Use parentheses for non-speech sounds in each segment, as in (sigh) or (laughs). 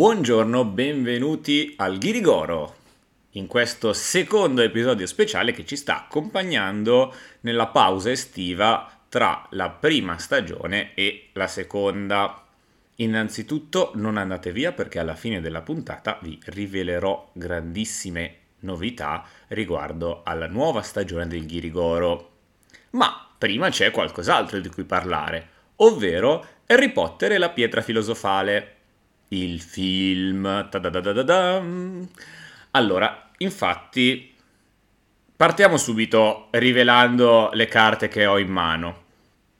Buongiorno, benvenuti al Ghirigoro, in questo secondo episodio speciale che ci sta accompagnando nella pausa estiva tra la prima stagione e la seconda. Innanzitutto non andate via perché alla fine della puntata vi rivelerò grandissime novità riguardo alla nuova stagione del Ghirigoro. Ma prima c'è qualcos'altro di cui parlare, ovvero Harry Potter e la pietra filosofale il film. Allora, infatti, partiamo subito rivelando le carte che ho in mano.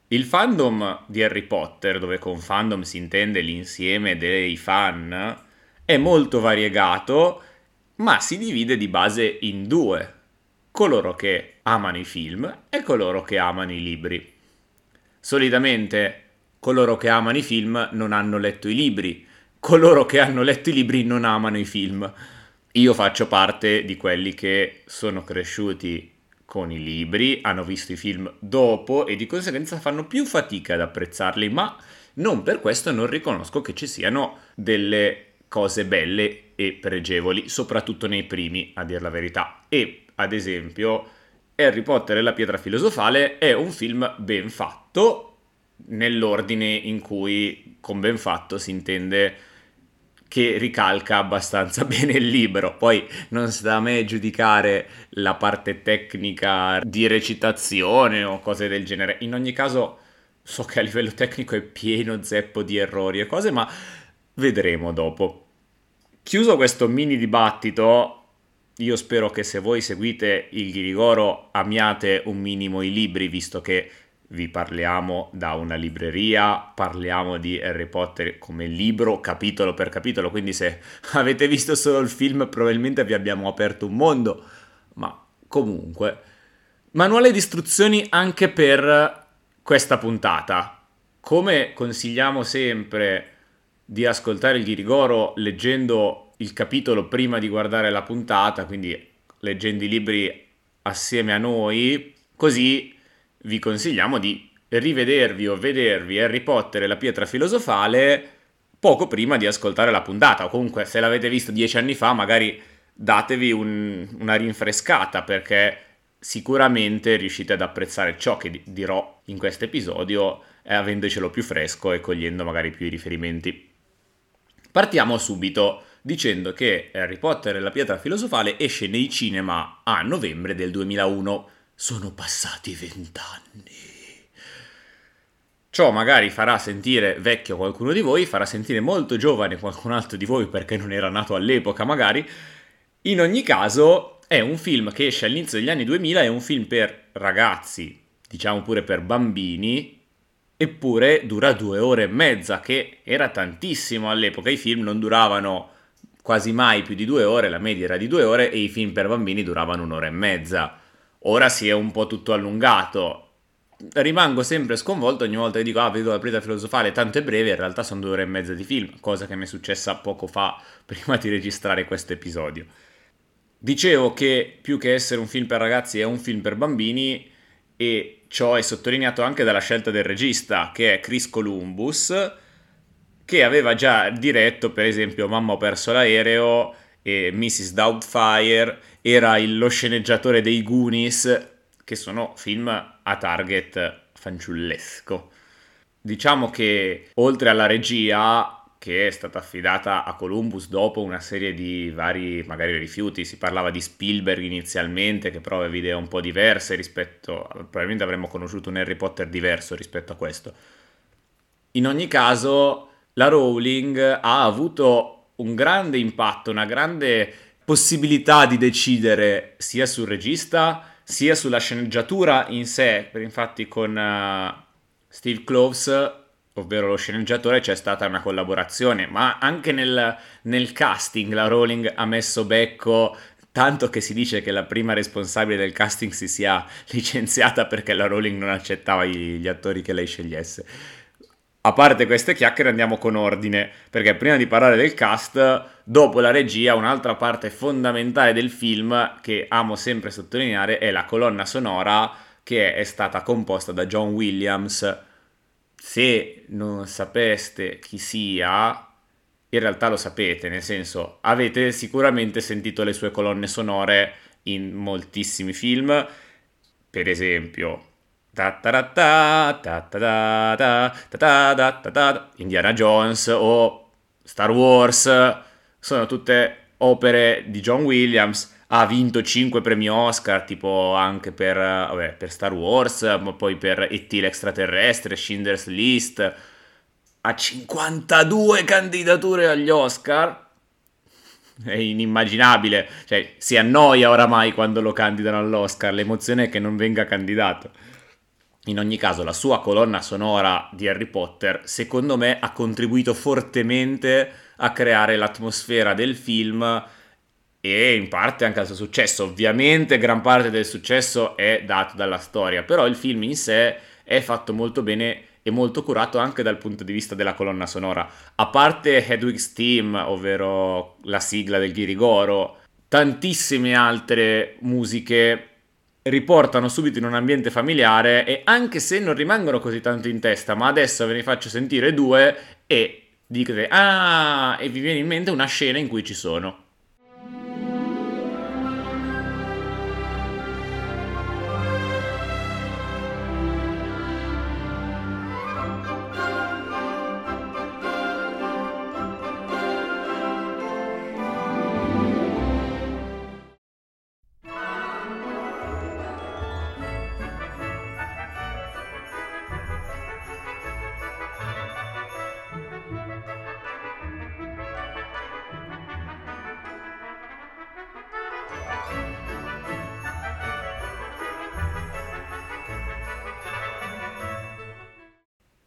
Il fandom di Harry Potter, dove con fandom si intende l'insieme dei fan, è molto variegato, ma si divide di base in due. Coloro che amano i film e coloro che amano i libri. Solitamente coloro che amano i film non hanno letto i libri, coloro che hanno letto i libri non amano i film. Io faccio parte di quelli che sono cresciuti con i libri, hanno visto i film dopo e di conseguenza fanno più fatica ad apprezzarli, ma non per questo non riconosco che ci siano delle cose belle e pregevoli, soprattutto nei primi, a dir la verità. E, ad esempio, Harry Potter e la pietra filosofale è un film ben fatto, nell'ordine in cui con ben fatto si intende che ricalca abbastanza (laughs) bene il libro. Poi non sta a me giudicare la parte tecnica di recitazione o cose del genere. In ogni caso, so che a livello tecnico è pieno zeppo di errori e cose, ma vedremo dopo. Chiuso questo mini dibattito, io spero che se voi seguite il Ghirigoro amiate un minimo i libri, visto che vi parliamo da una libreria, parliamo di Harry Potter come libro, capitolo per capitolo, quindi se (laughs) avete visto solo il film probabilmente vi abbiamo aperto un mondo, ma comunque. Manuale di istruzioni anche per questa puntata. Come consigliamo sempre di ascoltare il Ghirigoro leggendo il capitolo prima di guardare la puntata, quindi leggendo i libri assieme a noi, così vi consigliamo di rivedervi o vedervi Harry Potter e la pietra filosofale poco prima di ascoltare la puntata, o comunque se l'avete visto dieci anni fa magari datevi un, una rinfrescata perché sicuramente riuscite ad apprezzare ciò che dirò in questo episodio eh, avendocelo più fresco e cogliendo magari più i riferimenti. Partiamo subito dicendo che Harry Potter e la pietra filosofale esce nei cinema a novembre del 2001 sono passati vent'anni. Ciò magari farà sentire vecchio qualcuno di voi, farà sentire molto giovane qualcun altro di voi perché non era nato all'epoca magari. In ogni caso è un film che esce all'inizio degli anni 2000, è un film per ragazzi, diciamo pure per bambini, eppure dura due ore e mezza, che era tantissimo all'epoca. I film non duravano quasi mai più di due ore, la media era di due ore e i film per bambini duravano un'ora e mezza. Ora si è un po' tutto allungato. Rimango sempre sconvolto ogni volta che dico, ah, vedo la preda filosofale, tanto è breve, in realtà sono due ore e mezza di film, cosa che mi è successa poco fa, (laughs) prima di registrare questo episodio. Dicevo che più che essere un film per ragazzi è un film per bambini e ciò è sottolineato anche dalla scelta del regista, che è Chris Columbus, che aveva già diretto per esempio Mamma ho perso l'aereo e Mrs. Doubtfire, era il, lo sceneggiatore dei Goonies, che sono film a target fanciullesco. Diciamo che oltre alla regia, che è stata affidata a Columbus dopo una serie di vari magari rifiuti, si parlava di Spielberg inizialmente, che però aveva idee un po' diverse rispetto, probabilmente avremmo conosciuto un Harry Potter diverso rispetto a questo. In ogni caso, la Rowling ha avuto un grande impatto, una grande possibilità di decidere sia sul regista sia sulla sceneggiatura in sé. Infatti con uh, Steve Cloves, ovvero lo sceneggiatore, c'è stata una collaborazione, ma anche nel, nel casting la Rowling ha messo becco tanto che si dice che la prima responsabile del casting si sia (laughs) licenziata perché la Rowling non accettava gli, gli attori che lei scegliesse a parte queste chiacchiere andiamo con ordine, perché prima di parlare del cast, dopo la regia, un'altra parte fondamentale del film che amo sempre sottolineare è la colonna sonora che è stata composta da John Williams. Se non sapeste chi sia, in realtà lo sapete, nel senso avete sicuramente sentito le sue colonne sonore in moltissimi film, per esempio Indiana Jones o Star Wars, sono tutte opere di John Williams, ha vinto 5 premi Oscar, tipo anche per, vabbè, per Star Wars, ma poi per E.T. l'extraterrestre, Schindler's List, ha 52 candidature agli Oscar. È inimmaginabile, cioè si annoia oramai quando lo candidano all'Oscar, l'emozione è che non venga candidato. In ogni caso, la sua colonna sonora di Harry Potter, secondo me, ha contribuito fortemente a creare l'atmosfera del film e in parte anche al suo successo. Ovviamente gran parte del successo è dato dalla storia, però il film in sé è fatto molto bene e molto curato anche dal punto di vista della colonna sonora. A parte Hedwig's Team, ovvero la sigla del Ghirigoro, tantissime altre musiche riportano subito in un ambiente familiare e anche se non rimangono così tanto in testa, ma adesso ve ne faccio sentire due e dite ah e vi viene in mente una scena in cui ci sono.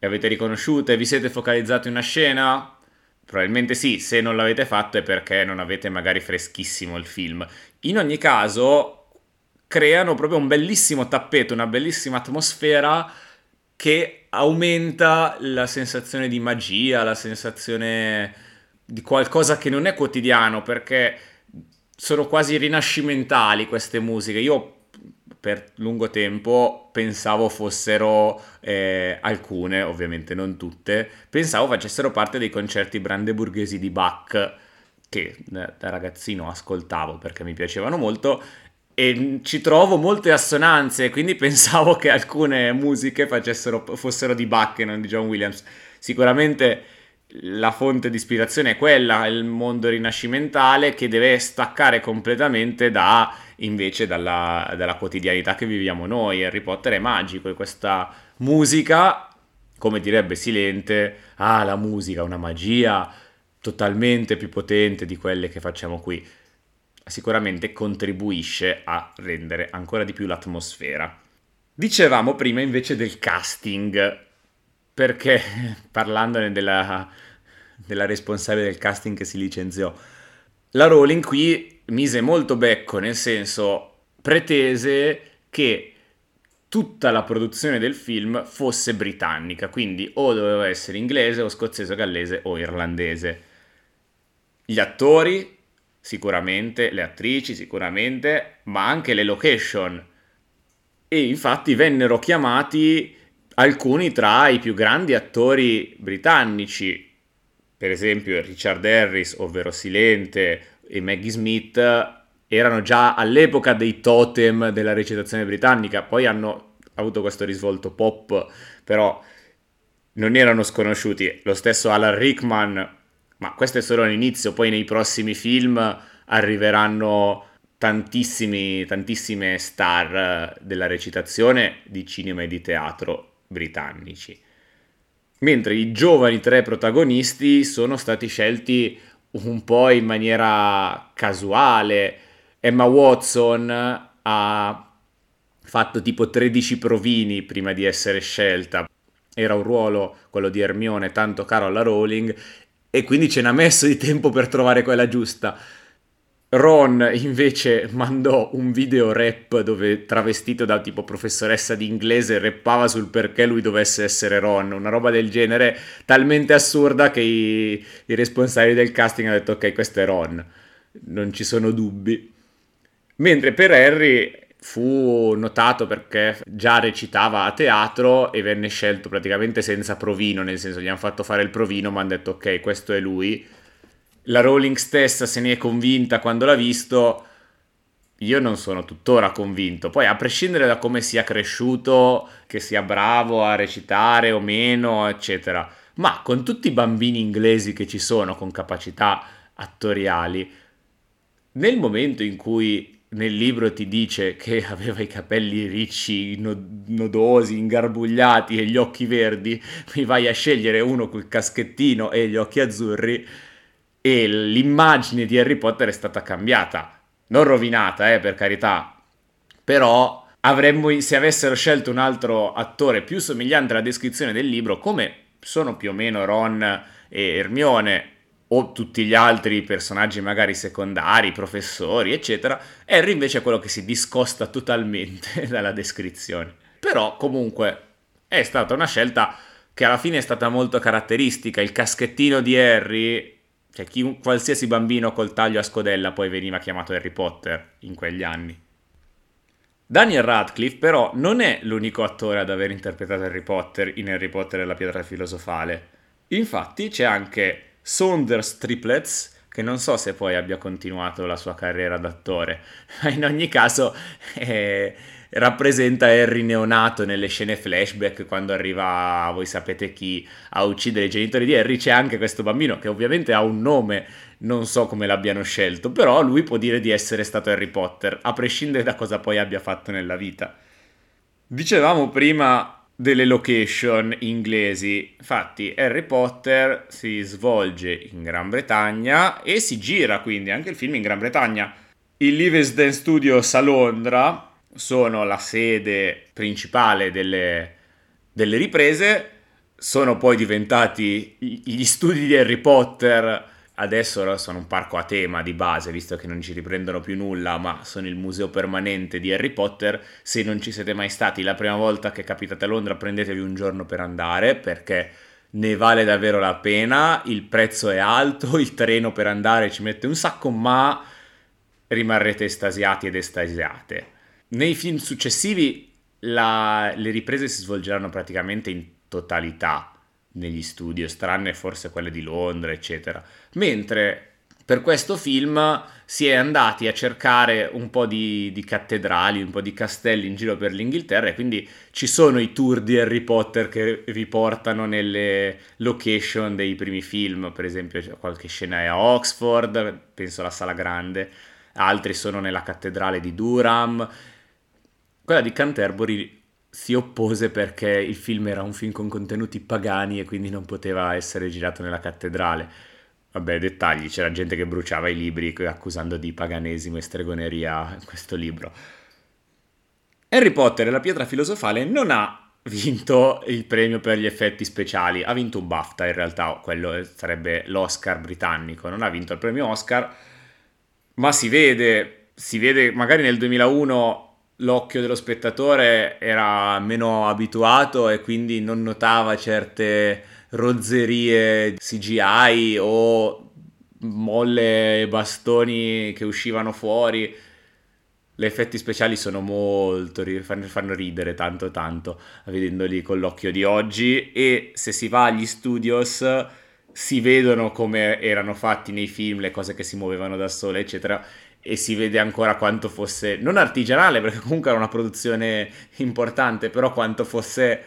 Le avete riconosciute? Vi siete focalizzati in una scena? Probabilmente sì, se non l'avete fatto è perché non avete magari freschissimo il film. In ogni caso, creano proprio un bellissimo tappeto, una bellissima atmosfera che aumenta la sensazione di magia, la sensazione di qualcosa che non è quotidiano, perché sono quasi rinascimentali queste musiche. Io per lungo tempo pensavo fossero eh, alcune, ovviamente non tutte, pensavo facessero parte dei concerti brandeburghesi di Bach che da ragazzino ascoltavo perché mi piacevano molto e ci trovo molte assonanze, quindi (laughs) pensavo che alcune musiche fossero di Bach e non di John Williams. Sicuramente la fonte di ispirazione è quella, il mondo rinascimentale che deve staccare completamente da invece dalla, dalla, quotidianità che viviamo noi. Harry Potter è magico e questa musica, come direbbe Silente, ah, la musica, una magia totalmente più potente di quelle che facciamo qui. Sicuramente contribuisce a rendere ancora di più l'atmosfera. Dicevamo prima invece del casting, perché (laughs) parlandone della, della responsabile del casting che si licenziò, la Rowling qui mise molto becco, nel senso pretese che tutta la produzione del film fosse britannica, quindi o doveva essere inglese o scozzese o gallese o irlandese. Gli attori sicuramente, le attrici sicuramente, ma anche le location. E infatti vennero chiamati alcuni tra i più grandi attori britannici, per esempio Richard Harris, ovvero Silente, e Maggie Smith erano già all'epoca dei totem della recitazione britannica, poi hanno avuto questo risvolto pop, però non erano sconosciuti. Lo stesso Alan Rickman, ma questo è solo l'inizio, poi nei prossimi film arriveranno tantissime star della recitazione di cinema e di teatro britannici. Mentre i giovani tre protagonisti sono stati scelti un po' in maniera casuale. Emma Watson ha fatto tipo 13 provini prima di essere scelta. Era un ruolo, quello di Hermione, tanto caro alla Rowling e quindi ce n'ha messo di tempo per trovare quella giusta. Ron invece mandò un video rap dove travestito da tipo professoressa di inglese rappava sul perché lui dovesse essere Ron, una roba del genere talmente assurda che i, i responsabili del casting hanno detto ok questo è Ron, non ci sono dubbi. Mentre per Harry fu notato perché già recitava a teatro e venne scelto praticamente senza provino, nel senso gli hanno fatto fare il provino ma hanno detto ok questo è lui la Rowling stessa se ne è convinta quando l'ha visto, io non sono tuttora convinto. Poi, a prescindere da come sia cresciuto, che sia bravo a recitare o meno, eccetera, ma con tutti i bambini inglesi che ci sono con capacità attoriali, nel momento in cui nel libro ti dice che (laughs) aveva i capelli ricci, nodosi, ingarbugliati e gli occhi verdi, mi vai a scegliere uno col caschettino e gli occhi azzurri e l'immagine di Harry Potter è stata cambiata non rovinata, eh, per carità, però avremmo, se avessero scelto un altro attore più somigliante alla descrizione del libro, come sono più o meno Ron e Hermione, o tutti gli altri personaggi magari secondari, professori, eccetera, Harry invece è quello che si discosta totalmente (laughs) dalla descrizione. Però comunque è stata una scelta che alla fine è stata molto caratteristica. Il caschettino di Harry cioè, chi, qualsiasi bambino col taglio a scodella poi veniva chiamato Harry Potter in quegli anni. Daniel Radcliffe però non è l'unico attore ad aver interpretato Harry Potter in Harry Potter e la pietra filosofale. Infatti c'è anche Saunders Triplets, che non so se poi abbia continuato la sua carriera d'attore, (laughs) ma in ogni caso è, rappresenta Harry neonato nelle scene flashback quando arriva, voi sapete chi, a uccidere i genitori di Harry. C'è anche questo bambino che ovviamente ha un nome, non so come l'abbiano scelto, però lui può dire di essere stato Harry Potter, a prescindere da cosa poi abbia fatto nella vita. Dicevamo prima delle location inglesi. Infatti, Harry Potter si svolge in Gran Bretagna e si gira quindi anche il film in Gran Bretagna. Il Livingston Studios a Londra sono la sede principale delle, delle riprese, sono poi diventati gli studi di Harry Potter, adesso sono un parco a tema di base, visto che non ci riprendono più nulla, ma sono il museo permanente di Harry Potter. Se non ci siete mai stati, la prima volta che capitate a Londra prendetevi un giorno per andare, perché ne vale davvero la pena, il prezzo è alto, (laughs) il treno per andare ci mette un sacco, ma rimarrete estasiati ed estasiate. Nei film successivi la, le riprese si svolgeranno praticamente in totalità negli studio, tranne forse quelle di Londra, eccetera. Mentre per questo film si è andati a cercare un po' di, di, cattedrali, un po' di castelli in giro per l'Inghilterra e quindi ci sono i tour di Harry Potter che vi portano nelle location dei primi film, per esempio qualche scena è a Oxford, penso alla Sala Grande, altri sono nella cattedrale di Durham quella di Canterbury si oppose perché il film era un film con contenuti pagani e quindi non poteva essere girato nella cattedrale. Vabbè, dettagli, c'era gente che bruciava i libri accusando di paganesimo e stregoneria questo libro. Harry Potter e la pietra filosofale non ha vinto il premio per gli effetti speciali, ha vinto un BAFTA in realtà, quello sarebbe l'Oscar britannico, non ha vinto il premio Oscar, ma si vede, si vede magari nel 2001 l'occhio dello spettatore era meno abituato e quindi non notava certe rozzerie CGI o molle e bastoni che uscivano fuori. Gli effetti speciali sono molto, fanno ridere tanto tanto vedendoli con l'occhio di oggi e se si va agli studios si vedono come erano fatti nei film, le cose che si muovevano da sole, eccetera, e si vede ancora quanto fosse, non artigianale perché comunque era una produzione importante, però quanto fosse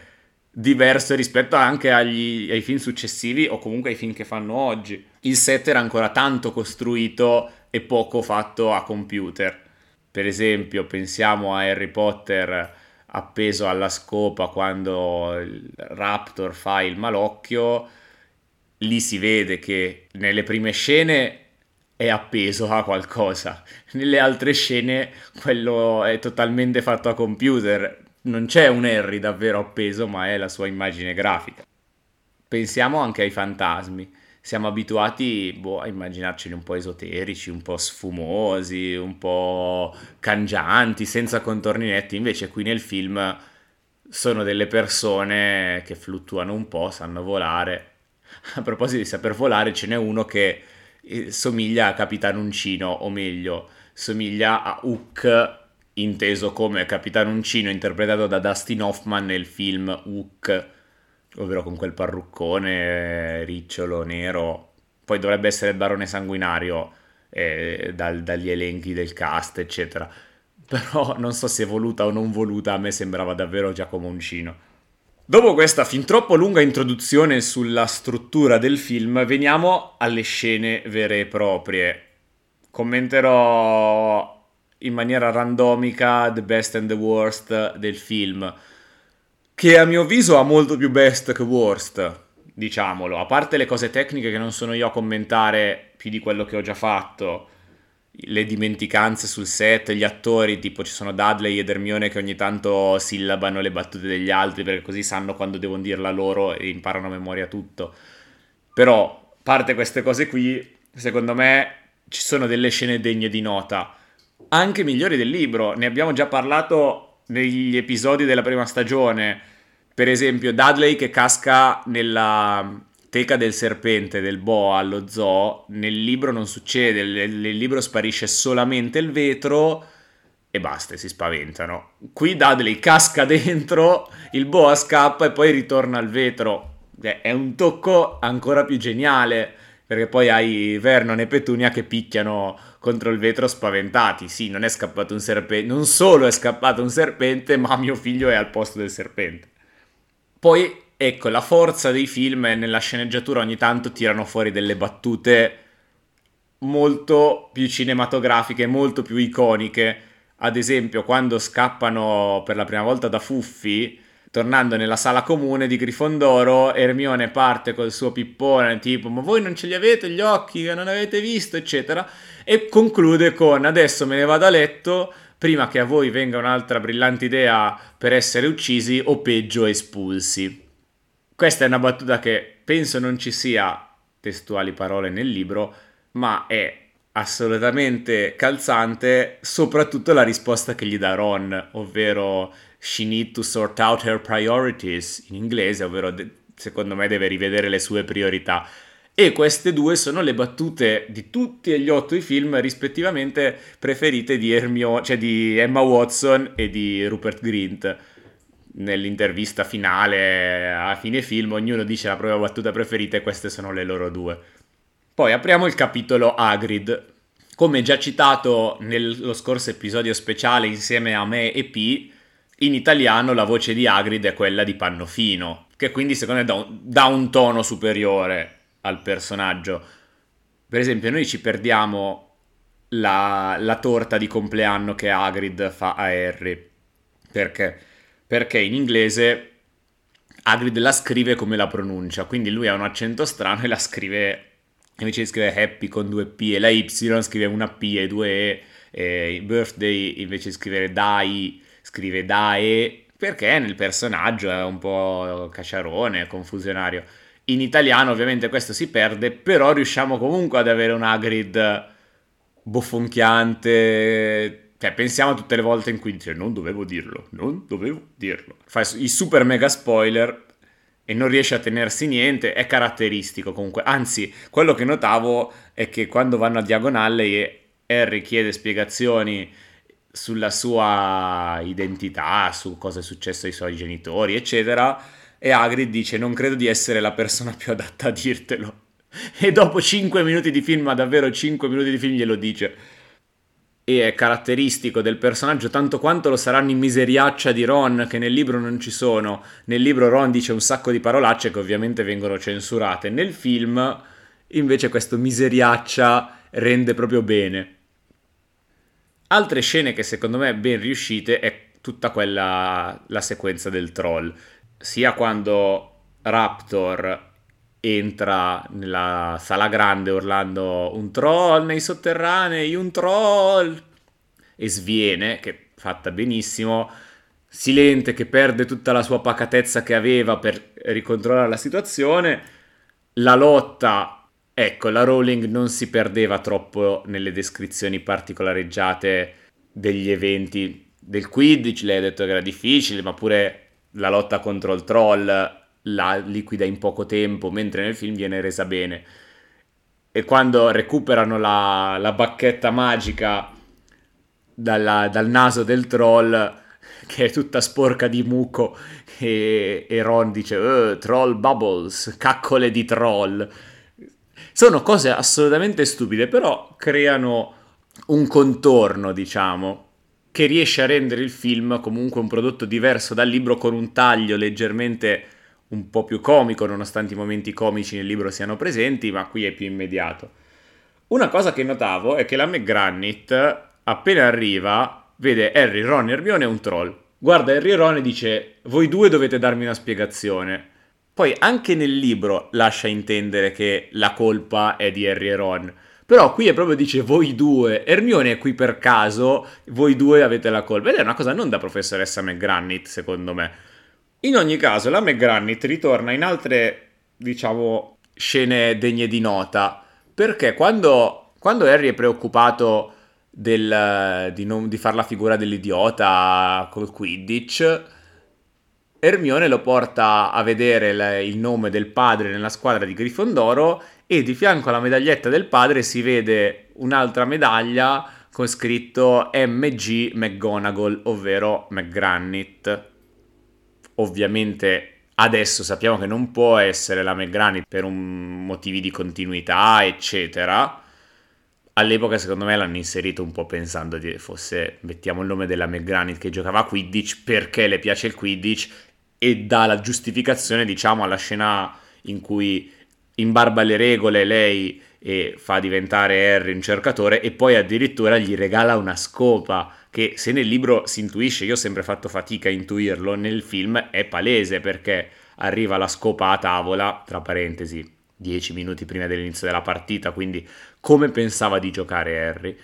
diverso rispetto anche agli, ai film successivi o comunque ai film che fanno oggi. Il set era ancora tanto costruito e poco fatto a computer. Per esempio, pensiamo a Harry Potter appeso alla scopa quando il Raptor fa il malocchio, lì si vede che nelle prime scene è appeso a qualcosa. Nelle altre scene quello è totalmente fatto a computer. Non c'è un Harry davvero appeso, ma è la sua immagine grafica. Pensiamo anche ai fantasmi. Siamo abituati boh, a immaginarceli un po' esoterici, un po' sfumosi, un po' cangianti, senza contorni netti. Invece qui nel film sono delle persone che fluttuano un po', sanno volare. A proposito di saper volare, ce n'è uno che somiglia a Capitan Uncino, o meglio, somiglia a Hook inteso come Capitan Uncino interpretato da Dustin Hoffman nel film Hook, ovvero con quel parruccone ricciolo nero poi dovrebbe essere il barone sanguinario eh, dal, dagli elenchi del cast, eccetera. Però non so se voluta o non voluta, a me sembrava davvero Giacomo Uncino. Dopo questa fin troppo lunga introduzione sulla struttura del film, veniamo alle scene vere e proprie. Commenterò in maniera randomica the best and the worst del film, che a mio avviso ha molto più best che worst diciamolo, a parte le cose tecniche che non sono io a commentare più di quello che ho già fatto, le dimenticanze sul set, gli attori, tipo ci sono Dudley ed Hermione che ogni tanto sillabano le battute degli altri perché così sanno quando devono dirla loro e imparano a memoria tutto. Però, parte queste cose qui, secondo me ci sono delle scene degne di nota, anche migliori del libro, ne abbiamo già parlato negli episodi della prima stagione per esempio, Dudley che casca nella teca del serpente del boa allo zoo, nel libro non succede, nel, libro sparisce solamente il vetro e basta, si spaventano. Qui Dudley casca (laughs) dentro, il boa scappa e poi ritorna al vetro. È un tocco ancora più geniale, perché poi hai Vernon e Petunia che picchiano contro il vetro spaventati. Sì, non è scappato un serpente, non solo è scappato un serpente, ma mio figlio è al posto del serpente. Poi, ecco, la forza dei film è nella sceneggiatura ogni tanto tirano fuori delle battute molto più cinematografiche, molto più iconiche. Ad esempio, quando scappano per la prima volta da Fuffi, tornando nella sala comune di Grifondoro, Ermione parte col suo pippone, tipo ma voi non ce li avete gli occhi, non avete visto, eccetera, e conclude con adesso me ne vado a letto prima che a voi venga un'altra brillante idea per essere uccisi o peggio espulsi. Questa è una battuta che penso non ci sia testuali parole nel libro, ma è assolutamente calzante, soprattutto la risposta che gli dà Ron, ovvero she need to sort out her priorities in inglese, ovvero secondo me deve rivedere le sue priorità. E queste due sono le battute di tutti e gli otto i film rispettivamente preferite di, Hermio, cioè di Emma Watson e di Rupert Grint. Nell'intervista finale, a fine film, ognuno dice la propria battuta preferita e queste sono le loro due. Poi apriamo il capitolo Hagrid. Come già citato nello scorso episodio speciale insieme a me e P, in italiano la voce di Hagrid è quella di Pannofino, che quindi secondo me dà un, tono superiore al personaggio. Per esempio, noi ci perdiamo la, la torta di compleanno che Hagrid fa a Harry. Perché? Perché in inglese Hagrid la scrive come la pronuncia, quindi lui ha un accento strano e la scrive, invece di scrivere happy con due P e la Y scrive una P e due E, e birthday invece di scrivere dai scrive dae, perché nel personaggio è un po' cacciarone, confusionario. In italiano ovviamente questo si perde, però riusciamo comunque ad avere una grid bofonchiante. Cioè, pensiamo a tutte le volte in cui dice non dovevo dirlo, non dovevo dirlo. Fa i super mega spoiler e non riesce a tenersi niente, è caratteristico comunque. Anzi, quello che notavo è che quando vanno a diagonale e Harry chiede spiegazioni sulla sua identità, su cosa è successo ai suoi genitori, eccetera, e Hagrid dice non credo di essere la persona più adatta a dirtelo. (laughs) E dopo 5 minuti di film, ma davvero 5 minuti di film glielo dice. E è caratteristico del personaggio tanto quanto lo saranno i miseriaccia di Ron, che nel libro non ci sono. Nel libro Ron dice un sacco di parolacce che ovviamente vengono censurate. Nel film invece questo miseriaccia rende proprio bene. Altre scene che secondo me ben riuscite è tutta quella, la sequenza del troll sia quando Raptor entra nella sala grande urlando un troll nei sotterranei, un troll! E sviene, che fatta benissimo, Silente che perde tutta la sua pacatezza che aveva per ricontrollare la situazione, la lotta, ecco, la Rowling non si perdeva troppo nelle descrizioni particolareggiate degli eventi del Quidditch, lei ha detto che era difficile, ma pure la lotta contro il troll la liquida in poco tempo, mentre nel film viene resa bene. E quando recuperano la, la bacchetta magica dalla, dal naso del troll, che è tutta sporca di muco, e, e Ron dice, oh, troll bubbles, caccole di troll. Sono cose assolutamente stupide, però creano un contorno, diciamo, che riesce a rendere il film comunque un prodotto diverso dal libro con un taglio leggermente un po' più comico, nonostante i momenti comici nel libro siano presenti, ma qui è più immediato. Una cosa che notavo è che la McGranit, appena arriva, vede Harry, Ron e Hermione un troll. Guarda Harry e Ron e dice, voi due dovete darmi una spiegazione. Poi anche nel libro lascia intendere che la colpa è di Harry e Ron. Però qui è proprio dice voi due, Hermione è qui per caso, voi due avete la colpa. Ed è una cosa non da professoressa McGranit, secondo me. In ogni caso, la McGranit ritorna in altre, diciamo, scene degne di nota. Perché quando, quando Harry è preoccupato del, di, non, di fare la figura dell'idiota col Quidditch Hermione lo porta a vedere il nome del padre nella squadra di Grifondoro e di fianco alla medaglietta del padre si vede un'altra medaglia con scritto MG McGonagall, ovvero McGranit. Ovviamente adesso sappiamo che non può essere la McGranit per motivi di continuità, eccetera. All'epoca secondo me l'hanno inserito un po' pensando che fosse, mettiamo il nome della McGranit che giocava a Quidditch perché le piace il Quidditch e dà la giustificazione, diciamo, alla scena in cui imbarba le regole lei e fa diventare Harry un cercatore e poi addirittura gli regala una scopa che se nel libro si intuisce, io ho sempre fatto fatica a intuirlo, nel film è palese perché arriva la scopa a tavola, tra parentesi, dieci minuti prima dell'inizio della partita, quindi come pensava di giocare Harry.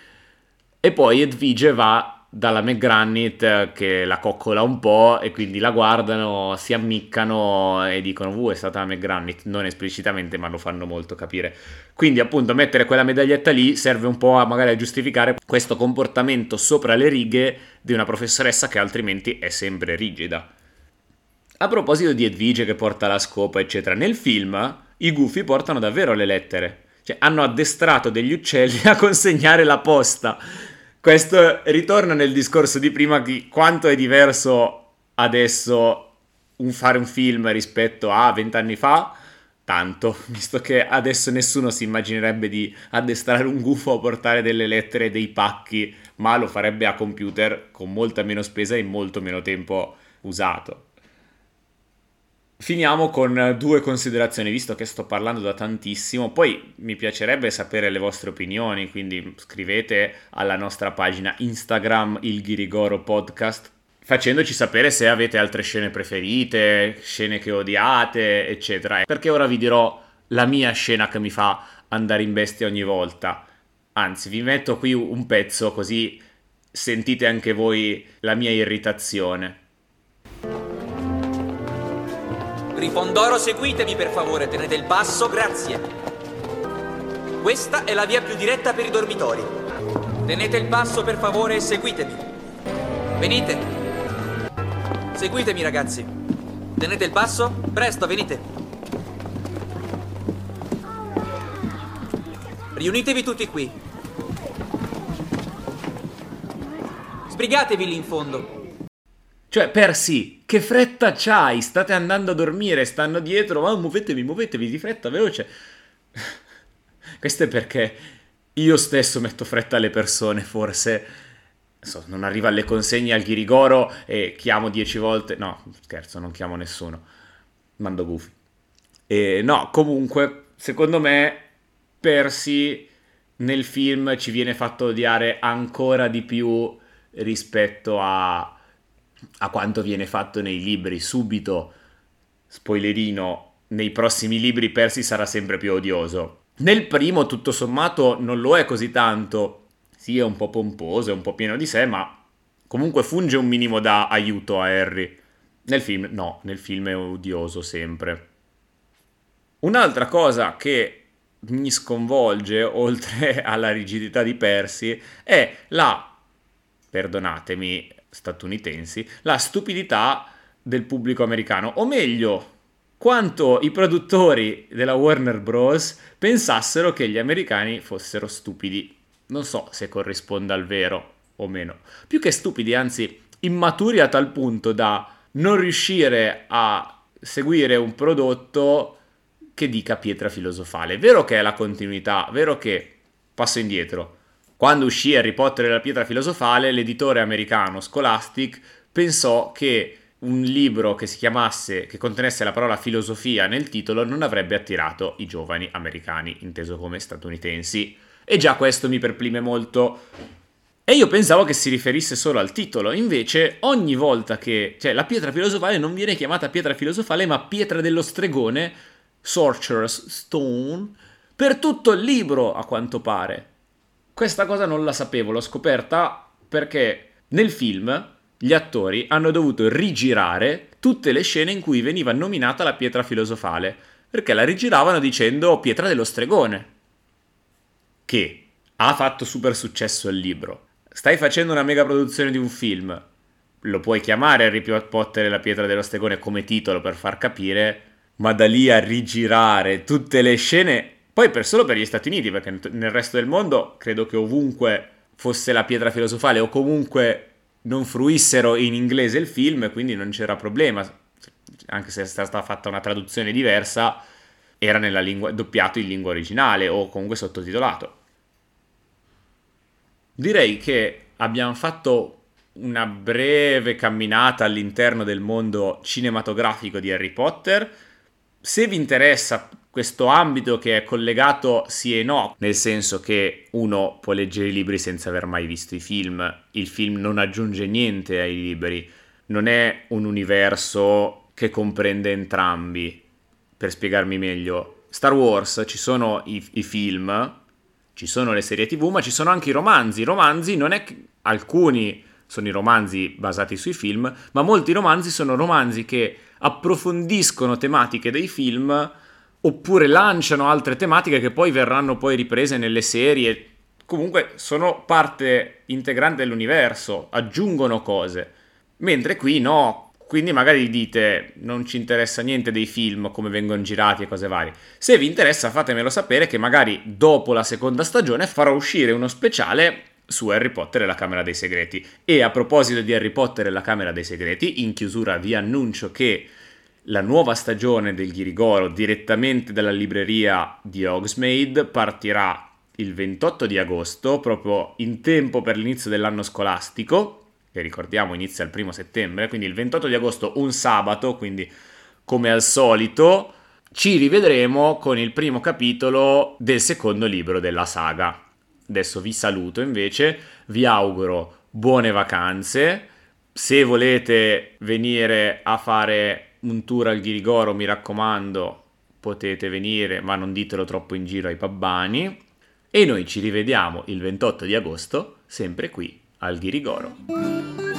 E poi Edvige va dalla McGranit che la coccola un po' e quindi la guardano, si ammiccano e dicono uh è stata la McGranit, non esplicitamente ma lo fanno molto capire. Quindi appunto mettere quella medaglietta lì serve un po' a magari a giustificare questo comportamento sopra le righe di una professoressa che altrimenti è sempre rigida. A proposito di Edvige che porta la scopa eccetera, nel film i gufi portano davvero le lettere. Cioè, hanno addestrato degli uccelli (laughs) a consegnare la posta questo ritorna nel discorso di prima di quanto è diverso adesso un fare un film rispetto a vent'anni fa. Tanto, (laughs) visto che adesso nessuno si immaginerebbe di addestrare un gufo a portare delle lettere dei pacchi, ma lo farebbe a computer con molta meno spesa e molto meno tempo usato. Finiamo con due considerazioni, visto che sto parlando da tantissimo, poi mi piacerebbe sapere le vostre opinioni, quindi scrivete alla nostra pagina Instagram il Ghirigoro Podcast facendoci sapere se avete altre scene preferite, scene che odiate, eccetera. Perché ora vi dirò la mia scena che mi fa andare in bestia ogni volta. Anzi, vi metto qui un pezzo così sentite anche voi la mia irritazione. Grifondoro, seguitemi per favore, tenete il passo, grazie. Questa è la via più diretta per i dormitori. Tenete il passo per favore e seguitemi. Venite. Seguitemi ragazzi. Tenete il passo? Presto, venite. Riunitevi tutti qui. Sbrigatevi lì in fondo. Cioè, Percy, che fretta c'hai? State andando a dormire, stanno dietro, ma muovetevi, muovetevi di fretta, veloce. (laughs) Questo è perché io stesso metto fretta alle persone, forse. So, non arriva alle consegne al Ghirigoro e chiamo dieci volte. No, scherzo, non chiamo nessuno. Mando gufi. E no, comunque, secondo me, Percy nel film ci viene fatto odiare ancora di più rispetto a a quanto viene fatto nei libri subito, spoilerino, nei prossimi libri Percy sarà sempre più odioso. Nel primo, tutto sommato, non lo è così tanto. Sì, è un po' pomposo, è un po' pieno di sé, ma comunque funge un minimo da aiuto a Harry. Nel film, no, nel film è odioso sempre. Un'altra cosa che mi sconvolge, (laughs) oltre alla rigidità di Percy, è la, perdonatemi, statunitensi la stupidità del pubblico americano, o meglio, quanto i produttori della Warner Bros. pensassero che gli americani fossero stupidi. Non so se corrisponda al vero o meno. Più che stupidi, anzi immaturi a tal punto da non riuscire a seguire un prodotto che dica pietra filosofale. Vero che è la continuità, vero che, passo indietro, quando uscì Harry Potter e la pietra filosofale, l'editore americano Scholastic pensò che un libro che si chiamasse, che contenesse la parola filosofia nel titolo non avrebbe attirato i giovani americani, inteso come statunitensi. E già questo mi perplime molto. E io pensavo che si riferisse solo al titolo, invece ogni volta che... cioè la pietra filosofale non viene chiamata pietra filosofale, ma pietra dello stregone, Sorcerer's Stone, per tutto il libro, a quanto pare. Questa cosa non la sapevo, l'ho scoperta perché nel film gli attori hanno dovuto rigirare tutte le scene in cui veniva nominata la pietra filosofale, perché la rigiravano dicendo pietra dello stregone, che ha fatto super successo il libro. Stai facendo una mega produzione di un film, lo puoi chiamare Harry Potter e la pietra dello stregone come titolo per far capire, ma da lì a rigirare tutte le scene, poi per solo per gli Stati Uniti, perché nel resto del mondo credo che ovunque fosse la pietra filosofale o comunque non fruissero in inglese il film, quindi non c'era problema, anche se è stata fatta una traduzione diversa, era nella lingua, doppiato in lingua originale o comunque sottotitolato. Direi che abbiamo fatto una breve camminata all'interno del mondo cinematografico di Harry Potter. Se vi interessa questo ambito che è collegato sì e no, nel senso che uno può leggere i libri senza aver mai visto i film, il film non aggiunge niente ai libri, non è un universo che comprende entrambi. Per spiegarmi meglio, Star Wars ci sono i, i film, ci sono le serie tv, ma ci sono anche i romanzi. I romanzi non è che alcuni sono i romanzi basati sui film, ma molti romanzi sono romanzi che approfondiscono tematiche dei film oppure lanciano altre tematiche che poi verranno poi riprese nelle serie. Comunque sono parte integrante dell'universo, aggiungono cose. Mentre qui no, quindi magari dite non ci interessa niente dei film, come vengono girati e cose varie. Se vi interessa fatemelo sapere che magari dopo la seconda stagione farò uscire uno speciale su Harry Potter e la Camera dei Segreti. E a proposito di Harry Potter e la Camera dei Segreti, in chiusura vi annuncio che la nuova stagione del Ghirigoro direttamente dalla libreria di Hogsmeade partirà il 28 di agosto, proprio in tempo per l'inizio dell'anno scolastico, che ricordiamo inizia il primo settembre, quindi il 28 di agosto un sabato, quindi come al solito ci rivedremo con il primo capitolo del secondo libro della saga. Adesso vi saluto invece, vi auguro buone vacanze. Se volete venire a fare un tour al Ghirigoro, mi raccomando, potete venire, ma non ditelo troppo in giro ai pabbani. E noi ci rivediamo il 28 di agosto, sempre qui al Ghirigoro.